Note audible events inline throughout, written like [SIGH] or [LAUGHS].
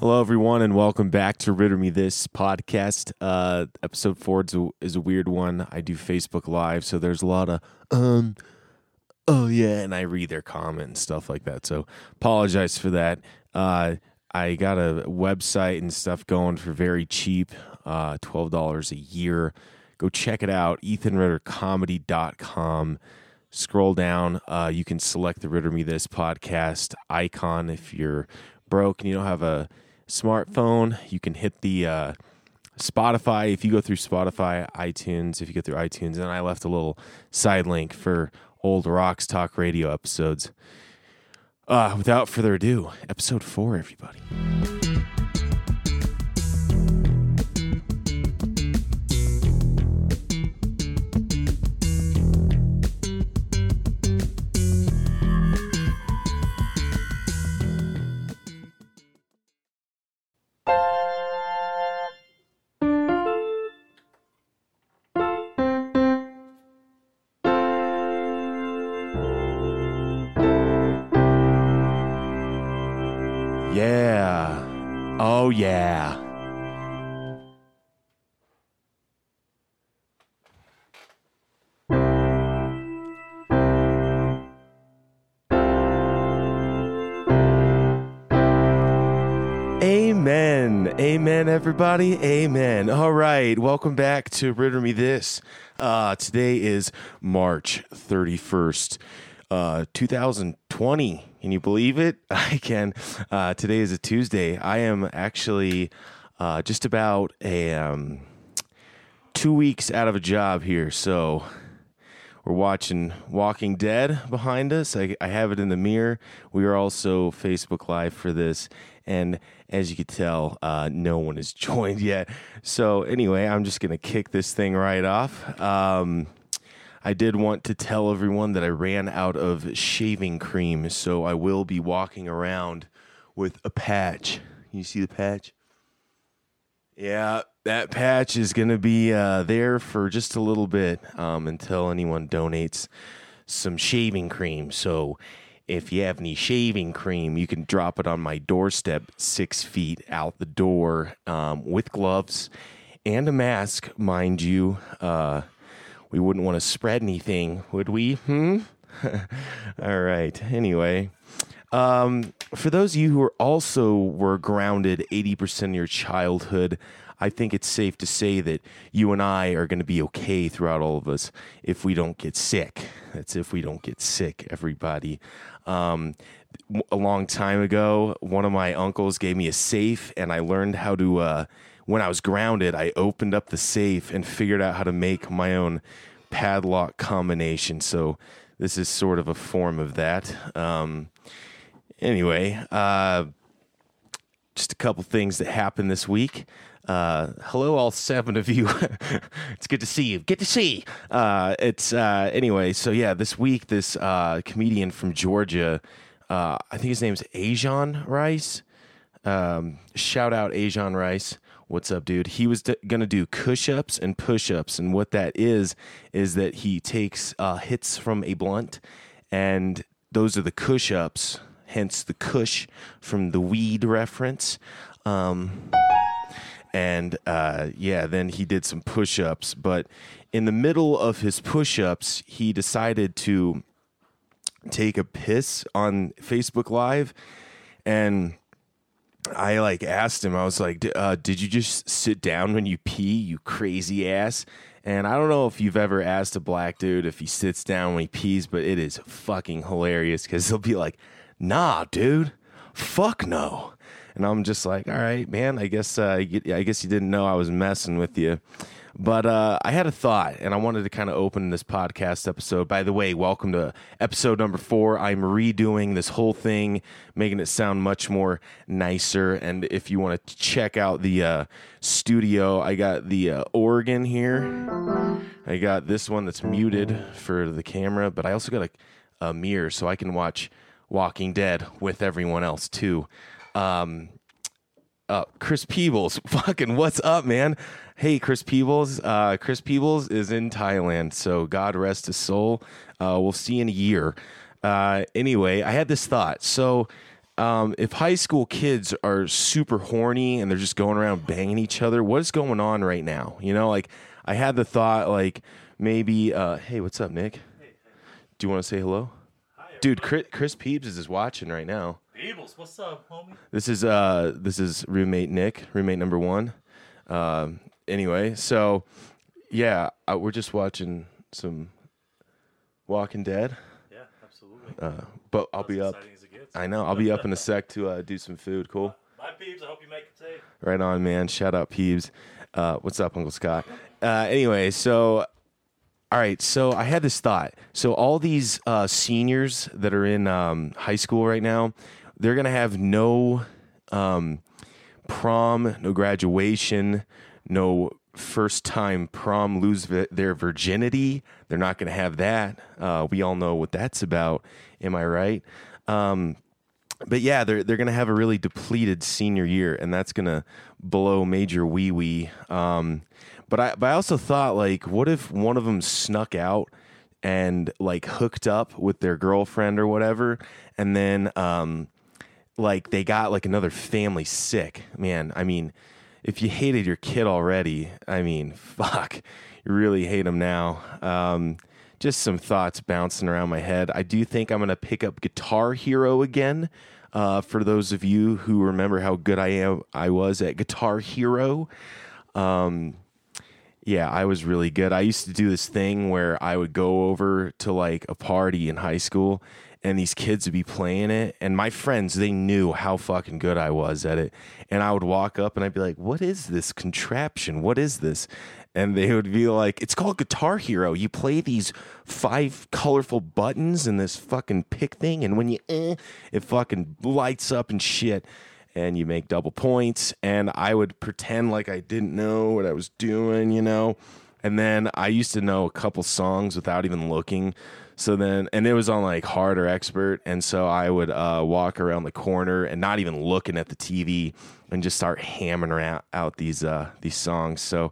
Hello, everyone, and welcome back to Ritter Me This podcast. Uh, episode four is a, is a weird one. I do Facebook Live, so there's a lot of um, oh yeah, and I read their comment and stuff like that. So apologize for that. Uh, I got a website and stuff going for very cheap, uh, twelve dollars a year. Go check it out, EthanRitterComedy.com. Scroll down. Uh, you can select the Ritter Me This podcast icon if you're broke and you don't have a smartphone. You can hit the uh, Spotify. If you go through Spotify, iTunes, if you go through iTunes, and I left a little side link for old Rocks Talk Radio episodes. Uh, without further ado, episode four, everybody. Everybody. Amen. All right. Welcome back to Ritter Me This. Uh, today is March 31st, uh, 2020. Can you believe it? [LAUGHS] I can. Uh, today is a Tuesday. I am actually uh, just about a um, two weeks out of a job here. So we're watching Walking Dead behind us. I, I have it in the mirror. We are also Facebook Live for this. And as you can tell, uh, no one has [LAUGHS] joined yet. So, anyway, I'm just going to kick this thing right off. Um, I did want to tell everyone that I ran out of shaving cream. So, I will be walking around with a patch. You see the patch? Yeah, that patch is going to be uh, there for just a little bit um, until anyone donates some shaving cream. So if you have any shaving cream, you can drop it on my doorstep six feet out the door um, with gloves and a mask, mind you. Uh, we wouldn't want to spread anything, would we? Hmm? [LAUGHS] All right. Anyway. Um, for those of you who are also were grounded 80% of your childhood, I think it's safe to say that you and I are going to be okay throughout all of us if we don't get sick. That's if we don't get sick, everybody. Um, a long time ago, one of my uncles gave me a safe, and I learned how to. Uh, when I was grounded, I opened up the safe and figured out how to make my own padlock combination. So this is sort of a form of that. Um, anyway, uh, just a couple things that happened this week. Uh, hello, all seven of you. [LAUGHS] it's good to see you. Good to see. You. Uh, it's uh, anyway. So yeah, this week, this uh, comedian from Georgia, uh, I think his name's Ajon Rice. Um, shout out Ajon Rice. What's up, dude? He was d- gonna do push-ups and kush-ups, and what that is is that he takes uh, hits from a blunt, and those are the kush-ups. Hence the Kush from the weed reference. Um, and uh, yeah, then he did some push ups. But in the middle of his push ups, he decided to take a piss on Facebook Live. And I like asked him, I was like, "D- uh, Did you just sit down when you pee, you crazy ass? And I don't know if you've ever asked a black dude if he sits down when he pees, but it is fucking hilarious because he'll be like, Nah, dude, fuck no. And I'm just like, all right, man. I guess uh, I guess you didn't know I was messing with you. But uh, I had a thought, and I wanted to kind of open this podcast episode. By the way, welcome to episode number four. I'm redoing this whole thing, making it sound much more nicer. And if you want to check out the uh, studio, I got the uh, organ here. I got this one that's muted for the camera, but I also got a, a mirror so I can watch Walking Dead with everyone else too. Um, uh, Chris Peebles, [LAUGHS] fucking what's up, man? Hey, Chris Peebles. Uh, Chris Peebles is in Thailand, so God rest his soul. Uh, we'll see in a year. Uh, anyway, I had this thought. So, um, if high school kids are super horny and they're just going around banging each other, what is going on right now? You know, like I had the thought, like maybe, uh, hey, what's up, Nick? Do you want to say hello? Dude, Chris, Chris Peebles is watching right now. What's up, homie? This is uh this is roommate Nick, roommate number one. Um, anyway, so yeah, uh, we're just watching some Walking Dead. Yeah, absolutely. Uh, but I'll be up. Exciting as it gets. I know I'll be up in a sec to uh, do some food. Cool. Bye, peeps. I hope you make it safe. Right on, man. Shout out Peeves. Uh, what's up, Uncle Scott? Uh, anyway, so all right, so I had this thought. So all these uh, seniors that are in um, high school right now, they're gonna have no um, prom, no graduation, no first time prom lose their virginity. They're not gonna have that. Uh, we all know what that's about. Am I right? Um, but yeah, they're they're gonna have a really depleted senior year, and that's gonna blow major wee wee. Um, but I but I also thought like, what if one of them snuck out and like hooked up with their girlfriend or whatever, and then um, like they got like another family sick. Man, I mean, if you hated your kid already, I mean, [LAUGHS] fuck, you really hate them now. Um, just some thoughts bouncing around my head. I do think I'm gonna pick up Guitar Hero again. Uh, for those of you who remember how good I am, I was at Guitar Hero. Um, yeah, I was really good. I used to do this thing where I would go over to like a party in high school and these kids would be playing it and my friends they knew how fucking good I was at it. And I would walk up and I'd be like, "What is this contraption? What is this?" And they would be like, "It's called Guitar Hero. You play these five colorful buttons and this fucking pick thing and when you eh, it fucking lights up and shit." and you make double points. And I would pretend like I didn't know what I was doing, you know. And then I used to know a couple songs without even looking. So then, and it was on like hard or expert. And so I would uh, walk around the corner and not even looking at the TV and just start hammering out, out these uh, these songs. So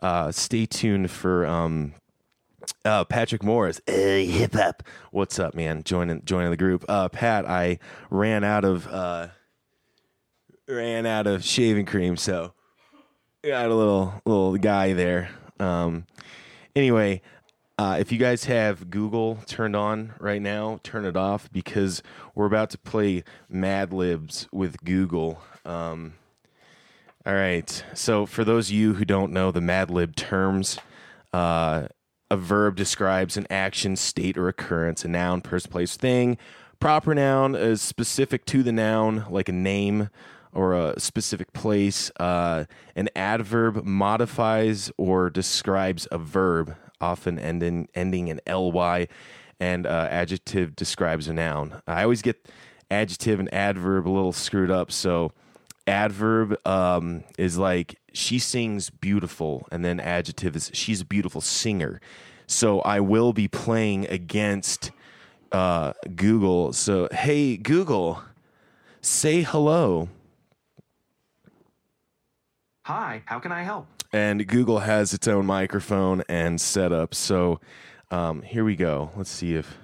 uh, stay tuned for um, uh, Patrick Morris, hey, hip hop. What's up, man? Joining joining the group. Uh, Pat, I ran out of uh, ran out of shaving cream, so got a little little guy there. Um, anyway, uh, if you guys have Google turned on right now, turn it off because we're about to play Mad Libs with Google. Um, all right. So, for those of you who don't know the Mad Lib terms, uh, a verb describes an action, state, or occurrence. A noun, person, place, thing. Proper noun is specific to the noun, like a name or a specific place. Uh, an adverb modifies or describes a verb, often ending ending in ly, and uh, adjective describes a noun. I always get adjective and adverb a little screwed up, so adverb um, is like she sings beautiful, and then adjective is she's a beautiful singer. So I will be playing against uh, Google. So hey Google, say hello. Hi, how can I help? and Google has its own microphone and setup. So um, here we go. Let's see if.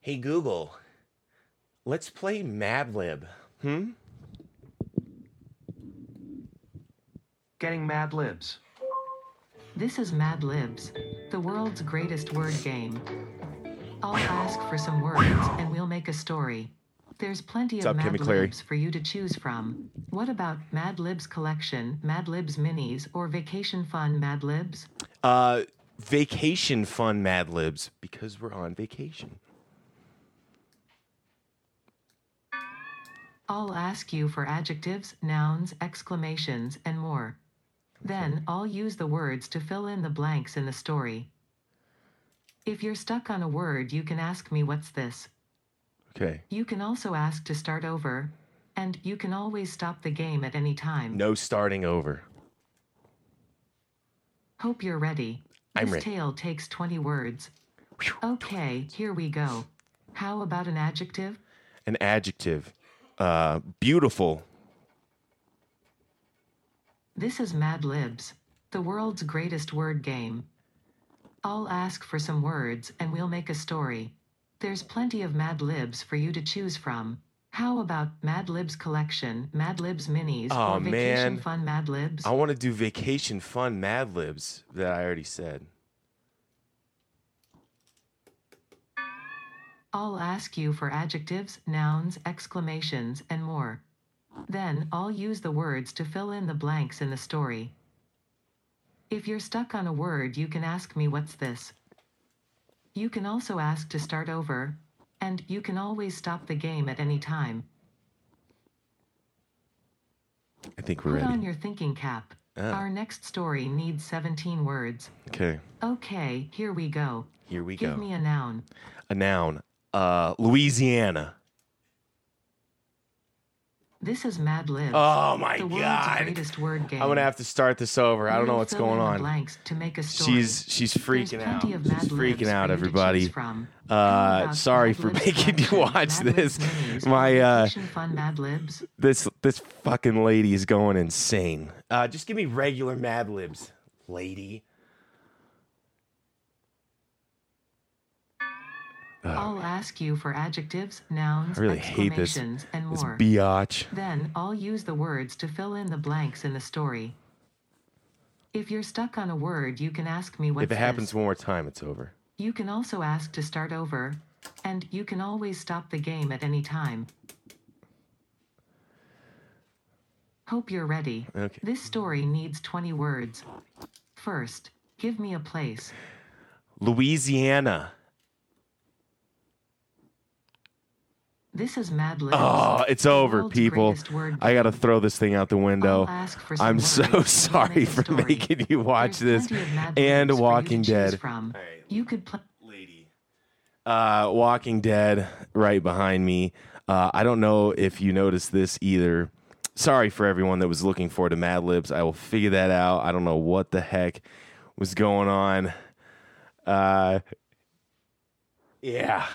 Hey Google, let's play Mad Lib. Hmm. Getting Mad Libs. This is Mad Libs, the world's greatest word game. I'll ask for some words and we'll make a story. There's plenty What's of up, Mad Kimmy Clary? Libs for you to choose from. What about Mad Libs Collection, Mad Libs Minis, or Vacation Fun Mad Libs? Uh, vacation fun Mad Libs because we're on vacation. I'll ask you for adjectives, nouns, exclamations, and more. Then I'll use the words to fill in the blanks in the story. If you're stuck on a word, you can ask me, What's this? Okay. You can also ask to start over, and you can always stop the game at any time. No starting over. Hope you're ready. I'm this ready. tale takes 20 words. Okay, here we go. How about an adjective? An adjective. Uh, beautiful. This is Mad Libs, the world's greatest word game. I'll ask for some words and we'll make a story. There's plenty of Mad Libs for you to choose from. How about Mad Libs Collection, Mad Libs Minis, Oh, or Vacation man. Fun Mad Libs? I want to do vacation fun Mad Libs that I already said. I'll ask you for adjectives, nouns, exclamations, and more. Then I'll use the words to fill in the blanks in the story. If you're stuck on a word, you can ask me, What's this? You can also ask to start over, and you can always stop the game at any time. I think we're Put on your thinking cap. Ah. Our next story needs 17 words. Okay, Okay, here we go. here we Give go. Give me a noun. A noun. Uh, Louisiana. This is Mad Libs. Oh my the God. greatest word game. I'm gonna have to start this over. I don't know what's going on. Blanks to make a story. She's she's freaking out. She's freaking out, everybody. Uh, sorry for making you watch this. My uh, Fun Mad Libs. this this fucking lady is going insane. Uh, just give me regular Mad Libs, lady. Uh, I'll ask you for adjectives, nouns, I really hate this. exclamations, and This more. biatch. Then I'll use the words to fill in the blanks in the story. If you're stuck on a word, you can ask me what's If it happens one more time, it's over. You can also ask to start over, and you can always stop the game at any time. Hope you're ready. Okay. This story needs 20 words. First, give me a place. Louisiana. This is Mad Libs. Oh, it's over, world's people. I gotta throw this thing out the window. I'll ask for some I'm so sorry for making you watch There's this plenty of Mad and Libs for you to Walking Dead. From. right. You could play. lady. Uh, Walking Dead right behind me. Uh, I don't know if you noticed this either. Sorry for everyone that was looking forward to Mad Libs. I will figure that out. I don't know what the heck was going on. Uh, yeah,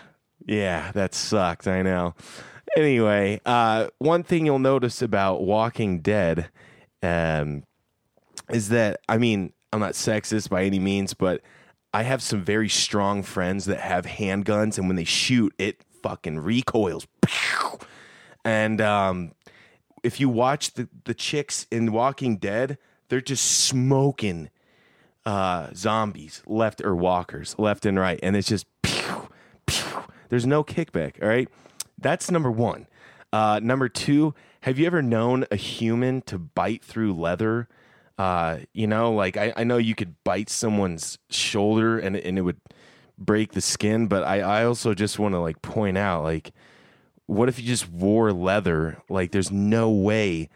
yeah, that sucked. I know. Anyway, uh, one thing you'll notice about Walking Dead, um, is that I mean I'm not sexist by any means, but I have some very strong friends that have handguns, and when they shoot, it fucking recoils. And um, if you watch the the chicks in Walking Dead, they're just smoking uh, zombies left or walkers left and right, and it's just pew, pew. There's no kickback. All right, that's number one. Uh, number two, have you ever known a human to bite through leather? Uh, you know, like I, I know you could bite someone's shoulder and and it would break the skin, but I, I also just want to like point out like what if you just wore leather? Like there's no way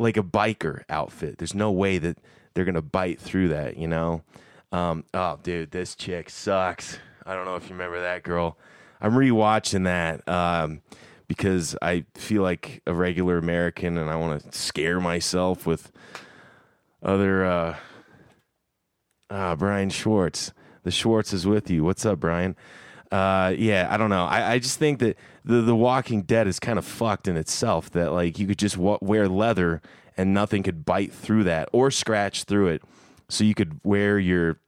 like a biker outfit. There's no way that they're gonna bite through that, you know? Um, oh dude, this chick sucks. I don't know if you remember that girl. I'm rewatching that um, because I feel like a regular American and I want to scare myself with other uh ah Brian Schwartz. The Schwartz is with you. What's up, Brian? Uh yeah, I don't know. I, I just think that the the Walking Dead is kind of fucked in itself. That like you could just wear leather and nothing could bite through that or scratch through it. So you could wear your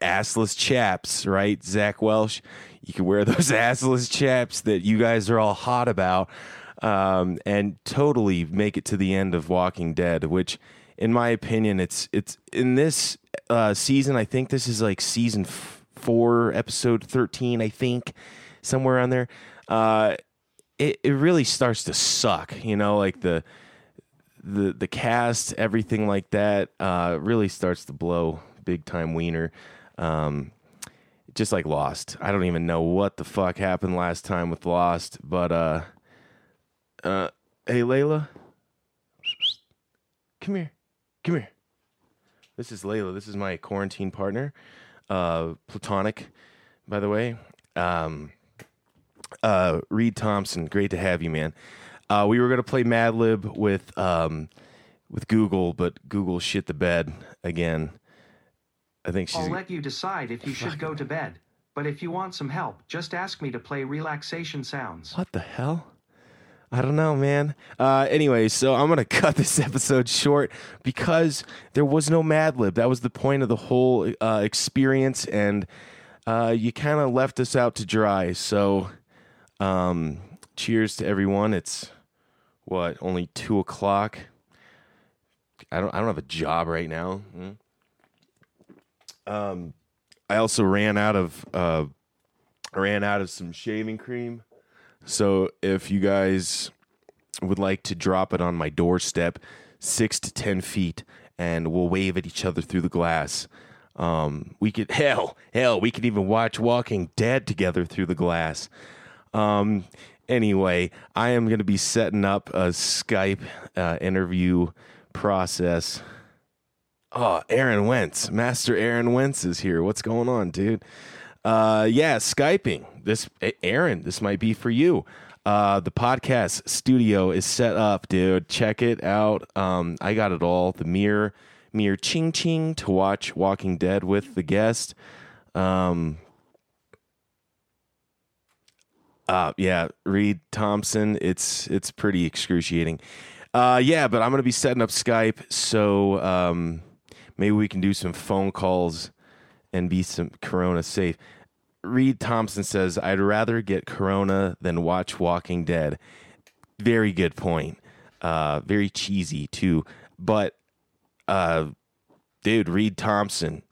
assless chaps, right? Zach Welsh. You can wear those [LAUGHS] assless chaps that you guys are all hot about, um, and totally make it to the end of Walking Dead. Which, in my opinion, it's it's in this uh, season. I think this is like season f- four, episode thirteen. I think somewhere on there. Uh, it it really starts to suck. You know, like the the the cast, everything like that, uh, really starts to blow big time wiener. Um, just like Lost. I don't even know what the fuck happened last time with Lost, but uh, uh, hey Layla, come here, come here. This is Layla. This is my quarantine partner, uh, platonic, by the way. Um, uh, Reed Thompson, great to have you, man. Uh, we were gonna play Mad Lib with um, with Google, but Google shit the bed again. I think she's I'll let you decide if you should go to bed. But if you want some help, just ask me to play relaxation sounds. what the hell? I don't know, man. Uh, anyway, so I'm gonna [LAUGHS] cut this episode short because there was no Mad Lib. That was the point of the whole uh, experience, and uh, you kind of left us out to dry. So, um, cheers to everyone. It's what only two o'clock. I don't. I don't have a job right now. Hmm. Um, I also ran out of uh, ran out of some shaving cream. So if you guys would like to drop it on my doorstep, six to ten feet, and we'll wave at each other through the glass. Um, we could [LAUGHS] hell, hell, we could even watch Walking Dead together through the glass. Um, anyway, I am going to be setting up a Skype uh, interview process. Oh, Aaron Wentz, Master Aaron Wentz is here. What's going on, dude? Uh, yeah, Skyping. This Aaron, this might be for you. Uh, the podcast studio is set up, dude. Check it out. Um, I got it all. The mirror, mirror, ching ching to watch Walking Dead with the guest. Um, uh, yeah, Reed Thompson. It's it's pretty excruciating. Uh, yeah, but I'm gonna be setting up Skype, so um, maybe we can do some phone calls and be some Corona safe. Reed Thompson says, "I'd rather get Corona than watch Walking Dead." Very good point. Uh, very cheesy too, but uh, dude, Reed Thompson,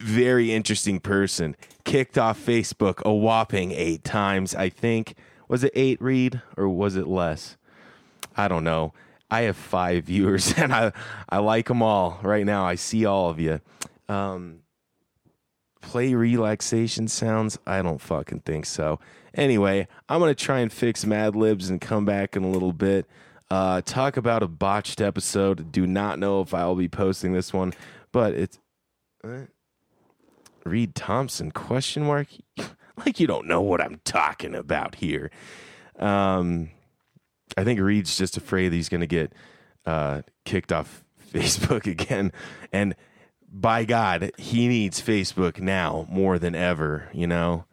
very interesting person. Kicked off Facebook a whopping eight times. I think was it eight, Reed, or was it less? I don't know. I have five viewers, [LAUGHS] and I I like them all right now. I see all of you. Um, play relaxation sounds? I don't fucking think so. Anyway, I'm gonna try and fix Mad Libs and come back in a little bit. Uh, talk about a botched episode. Do not know if I'll be posting this one, but it's uh, Reed Thompson question mark. [LAUGHS] like you don't know what I'm talking about here. Um, I think Reed's just afraid he's gonna get uh, kicked off [LAUGHS] Facebook again, and by God, he needs Facebook now more than ever, you know?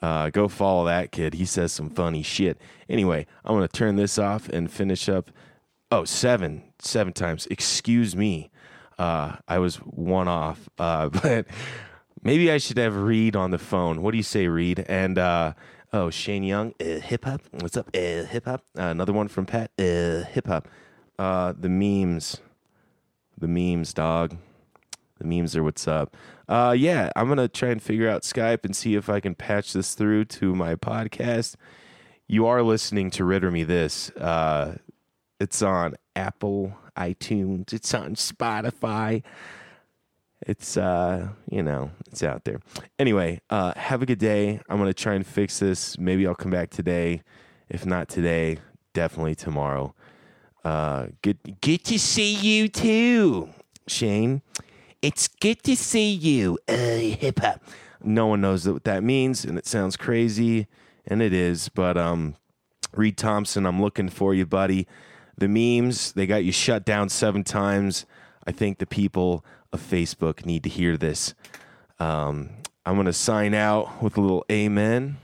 Uh, go follow that kid. He says some funny shit. Anyway, I'm going to turn this off and finish up. Oh, seven, seven times. Excuse me. Uh, I was one off. Uh, [LAUGHS] but maybe I should have Reed on the phone. What do you say, Reed? And, uh, oh, Shane Young, uh, hip hop. What's up? Uh, hip hop. Uh, another one from Pat, uh, hip hop. Uh, the memes. The memes, dog. The memes are what's up. Uh, yeah, I'm gonna try and figure out Skype and see if I can patch this through to my podcast. You are listening to Ritter Me This. It's on Apple, iTunes. It's on Spotify. It's uh, you know, it's out there. Anyway, uh, have a good day. I'm gonna try and fix this. Maybe I'll come back today. If not today, definitely tomorrow. Uh, good, good to see you too, Shane. It's good to see you. Uh, hip hop. No one knows what that means, and it sounds crazy, and it is. But um, Reed Thompson, I'm looking for you, buddy. The memes they got you shut down seven times. I think the people of Facebook need to hear this. Um, I'm gonna sign out with a little amen.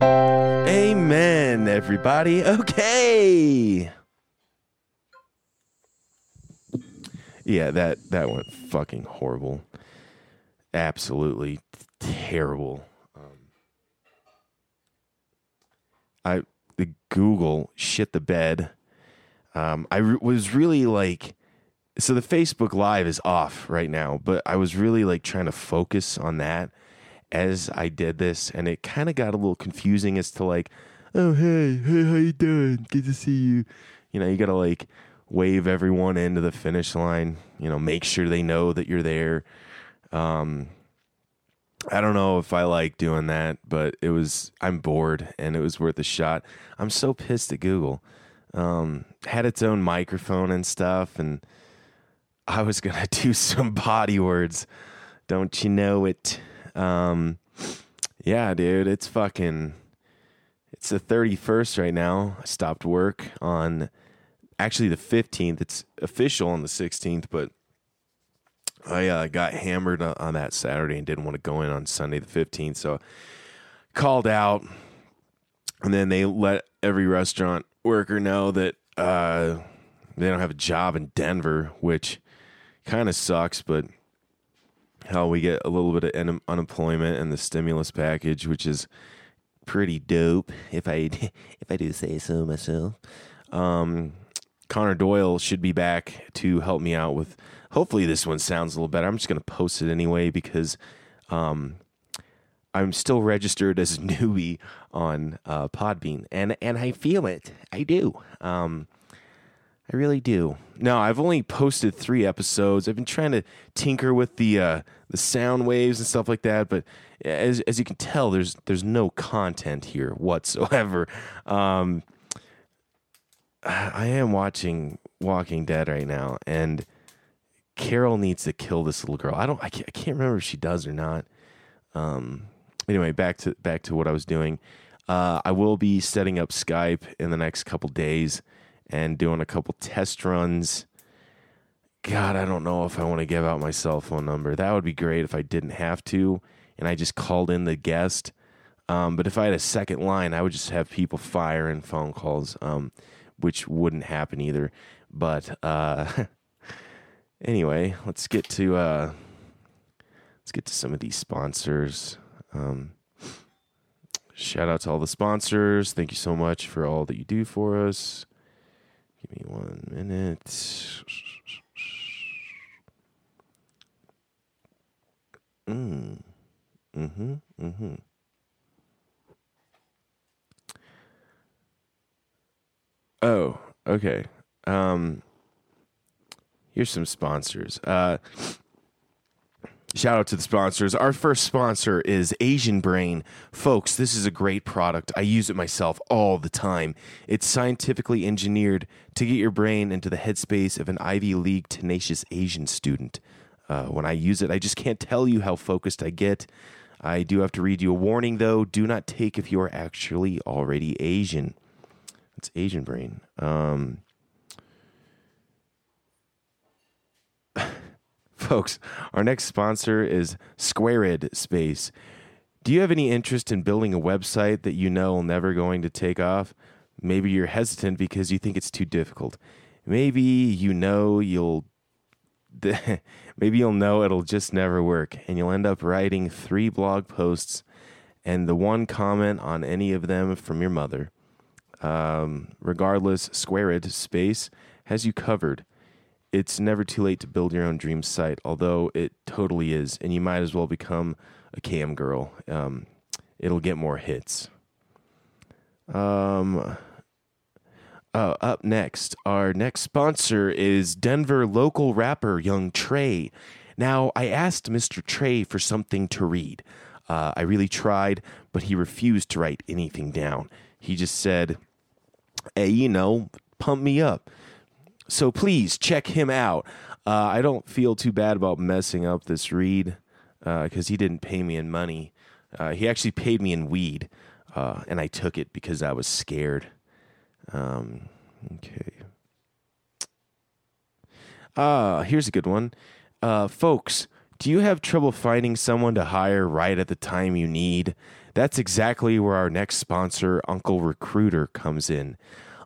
Amen, everybody. Okay. Yeah, that that went fucking horrible. Absolutely terrible. Um, I the Google shit the bed. Um, I re- was really like, so the Facebook Live is off right now, but I was really like trying to focus on that as I did this, and it kind of got a little confusing as to like, oh hey, hey, how you doing? Good to see you. You know, you gotta like wave everyone into the finish line. You know, make sure they know that you're there. Um, I don't know if I like doing that, but it was I'm bored and it was worth a shot. I'm so pissed at Google. Um, had its own microphone and stuff, and I was gonna [LAUGHS] do some body words. Don't you know it? Um, yeah, dude, it's fucking. It's the 31st right now. I stopped work on actually the 15th. It's official on the 16th, but I uh, got hammered on that Saturday and didn't want to go in on Sunday the 15th. So called out, and then they let every restaurant worker know that uh, they don't have a job in Denver, which kind of sucks. But hell, we get a little bit of un- unemployment and the stimulus package, which is pretty dope, if I [LAUGHS] if I do say so myself. Um, Connor Doyle should be back to help me out with. Hopefully, this one sounds a little better. I'm just to post it anyway because um, I'm still registered as a newbie on uh, Podbean, and and I feel it. I do. Um, I really do. No, I've only posted three episodes. I've been trying to tinker with the uh, the sound waves and stuff like that, but as as you can tell, there's there's no content here whatsoever. Um, I am watching Walking Dead right now, and Carol needs to kill this little girl. I don't. I can't, I can't remember if she does or not. Um. Anyway, back to back to what I was doing. Uh, I will be setting up Skype in the next couple days and doing a couple test runs. God, I don't know if I want to give out my cell phone number. That would be great if I didn't have to, and I just called in the guest. Um, but if I had a second line, I would just have people firing phone calls, um, which wouldn't happen either. But uh, [LAUGHS] anyway, let's get to uh, let's get to some of these sponsors. Um, shout out to all the sponsors. Thank you so much for all that you do for us. Give me one minute. Mm. Mm-hmm. Mm-hmm. Oh, okay. Um here's some sponsors. Uh Shout out to the sponsors. Our first sponsor is Asian Brain. Folks, this is a great product. I use it myself all the time. It's scientifically engineered to get your brain into the headspace of an Ivy League tenacious Asian student. Uh, when I use it, I just can't tell you how focused I get. I do have to read you a warning, though. Do not take if you are actually already Asian. It's Asian Brain. Um, folks, our next sponsor is Squared Space. Do you have any interest in building a website that you know will never going to take off? Maybe you're hesitant because you think it's too difficult. Maybe you know you'll [LAUGHS] maybe you'll know it'll just never work and you'll end up writing 3 blog posts and the one comment on any of them from your mother. Um, regardless, Squared Space has you covered it's never too late to build your own dream site, although it totally is, and you might as well become a cam girl. Um, it'll get more hits. Um, uh, up next, our next sponsor is Denver local rapper Young Trey. Now, I asked Mr. Trey for something to read. Uh, I really tried, but he refused to write anything down. He just said, Hey, you know, pump me up. So please check him out. Uh, I don't feel too bad about messing up this read because he didn't pay me in money. Uh, he actually paid me in weed, uh, and I took it because I was scared. Um, okay. Ah, here's a good one. Uh, folks, do you have trouble finding someone to hire right at the time you need? That's exactly where our next sponsor, Uncle Recruiter, comes in.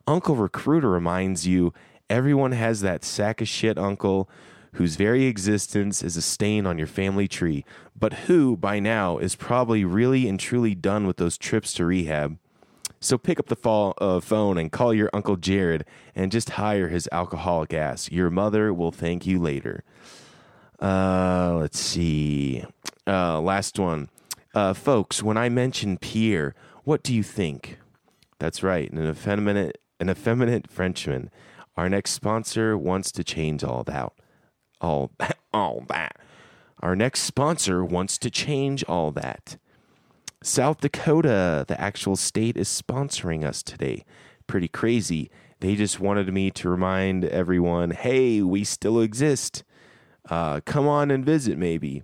Uncle Recruiter reminds you everyone has that sack of shit uncle whose very existence is a stain on your family tree, but who, by now, is probably really and truly done with those trips to rehab. So pick up the fall, uh, phone and call your Uncle Jared and just hire his alcoholic ass. Your mother will thank you later. Uh, let's see. Uh, last one. Uh, folks, when I mention Pierre, what do you think? That's right, an effeminate, an effeminate Frenchman. Our next sponsor wants to change all that. All that. All that. Our next sponsor wants to change all that. South Dakota, the actual state, is sponsoring us today. Pretty crazy. They just wanted me to remind everyone hey, we still exist. Uh, come on and visit, maybe.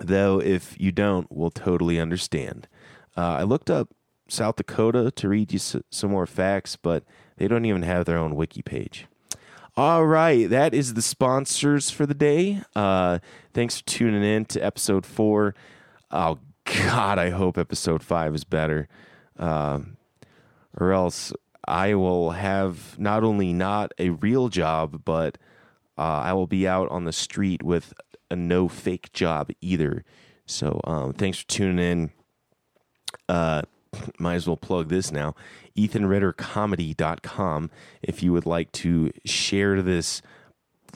Though, if you don't, we'll totally understand. Uh, I looked up South Dakota to read you s- some more facts, but they don't even have their own wiki page. All right, that is the sponsors for the day. Uh, thanks for tuning in to episode four. I'll God, I hope episode five is better. Um, or else I will have not only not a real job, but uh, I will be out on the street with a no fake job either. So um, thanks for tuning in. Might as well plug this now. EthanRitterComedy.com if you would like to share this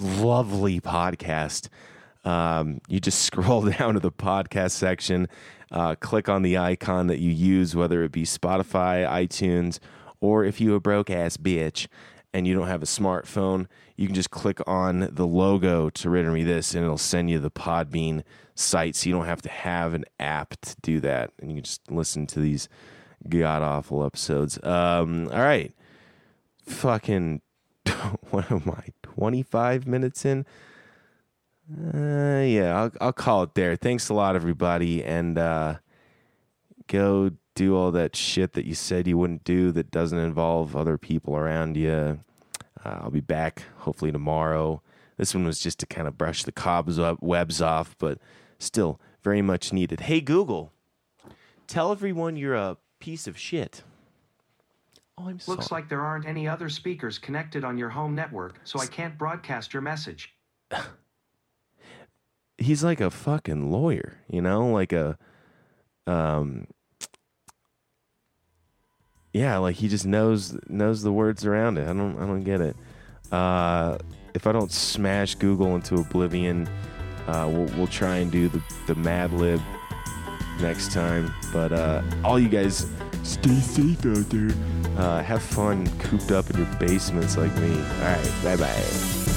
lovely podcast. Um, you just [LAUGHS] scroll down to the podcast section, uh, click on the icon that you use, whether it be Spotify, iTunes, or if you a broke ass bitch and you don't have a smartphone, you can just click on the logo to Ritter Me This, and it'll send you the Podbean site, so you don't have to have an app to do that, and you can just listen to these god awful episodes. Um, all right, fucking, [LAUGHS] what am I? Twenty five minutes in. Uh, yeah, I'll I'll call it there. Thanks a lot, everybody, and uh, go do all that shit that you said you wouldn't do that doesn't involve other people around you. Uh, I'll be back hopefully tomorrow. This one was just to kind of brush the cobwebs off, but still very much needed. Hey Google, tell everyone you're a piece of shit. Oh, I'm sorry. Looks like there aren't any other speakers connected on your home network, so I can't broadcast your message. [SIGHS] he's like a fucking lawyer, you know, like a um yeah, like he just knows knows the words around it. I don't I don't get it. Uh if I don't smash Google into oblivion, uh we'll we'll try and do the the Mad Lib next time. But uh all you guys stay safe out there. Uh have fun cooped up in your basements like me. All right, bye-bye.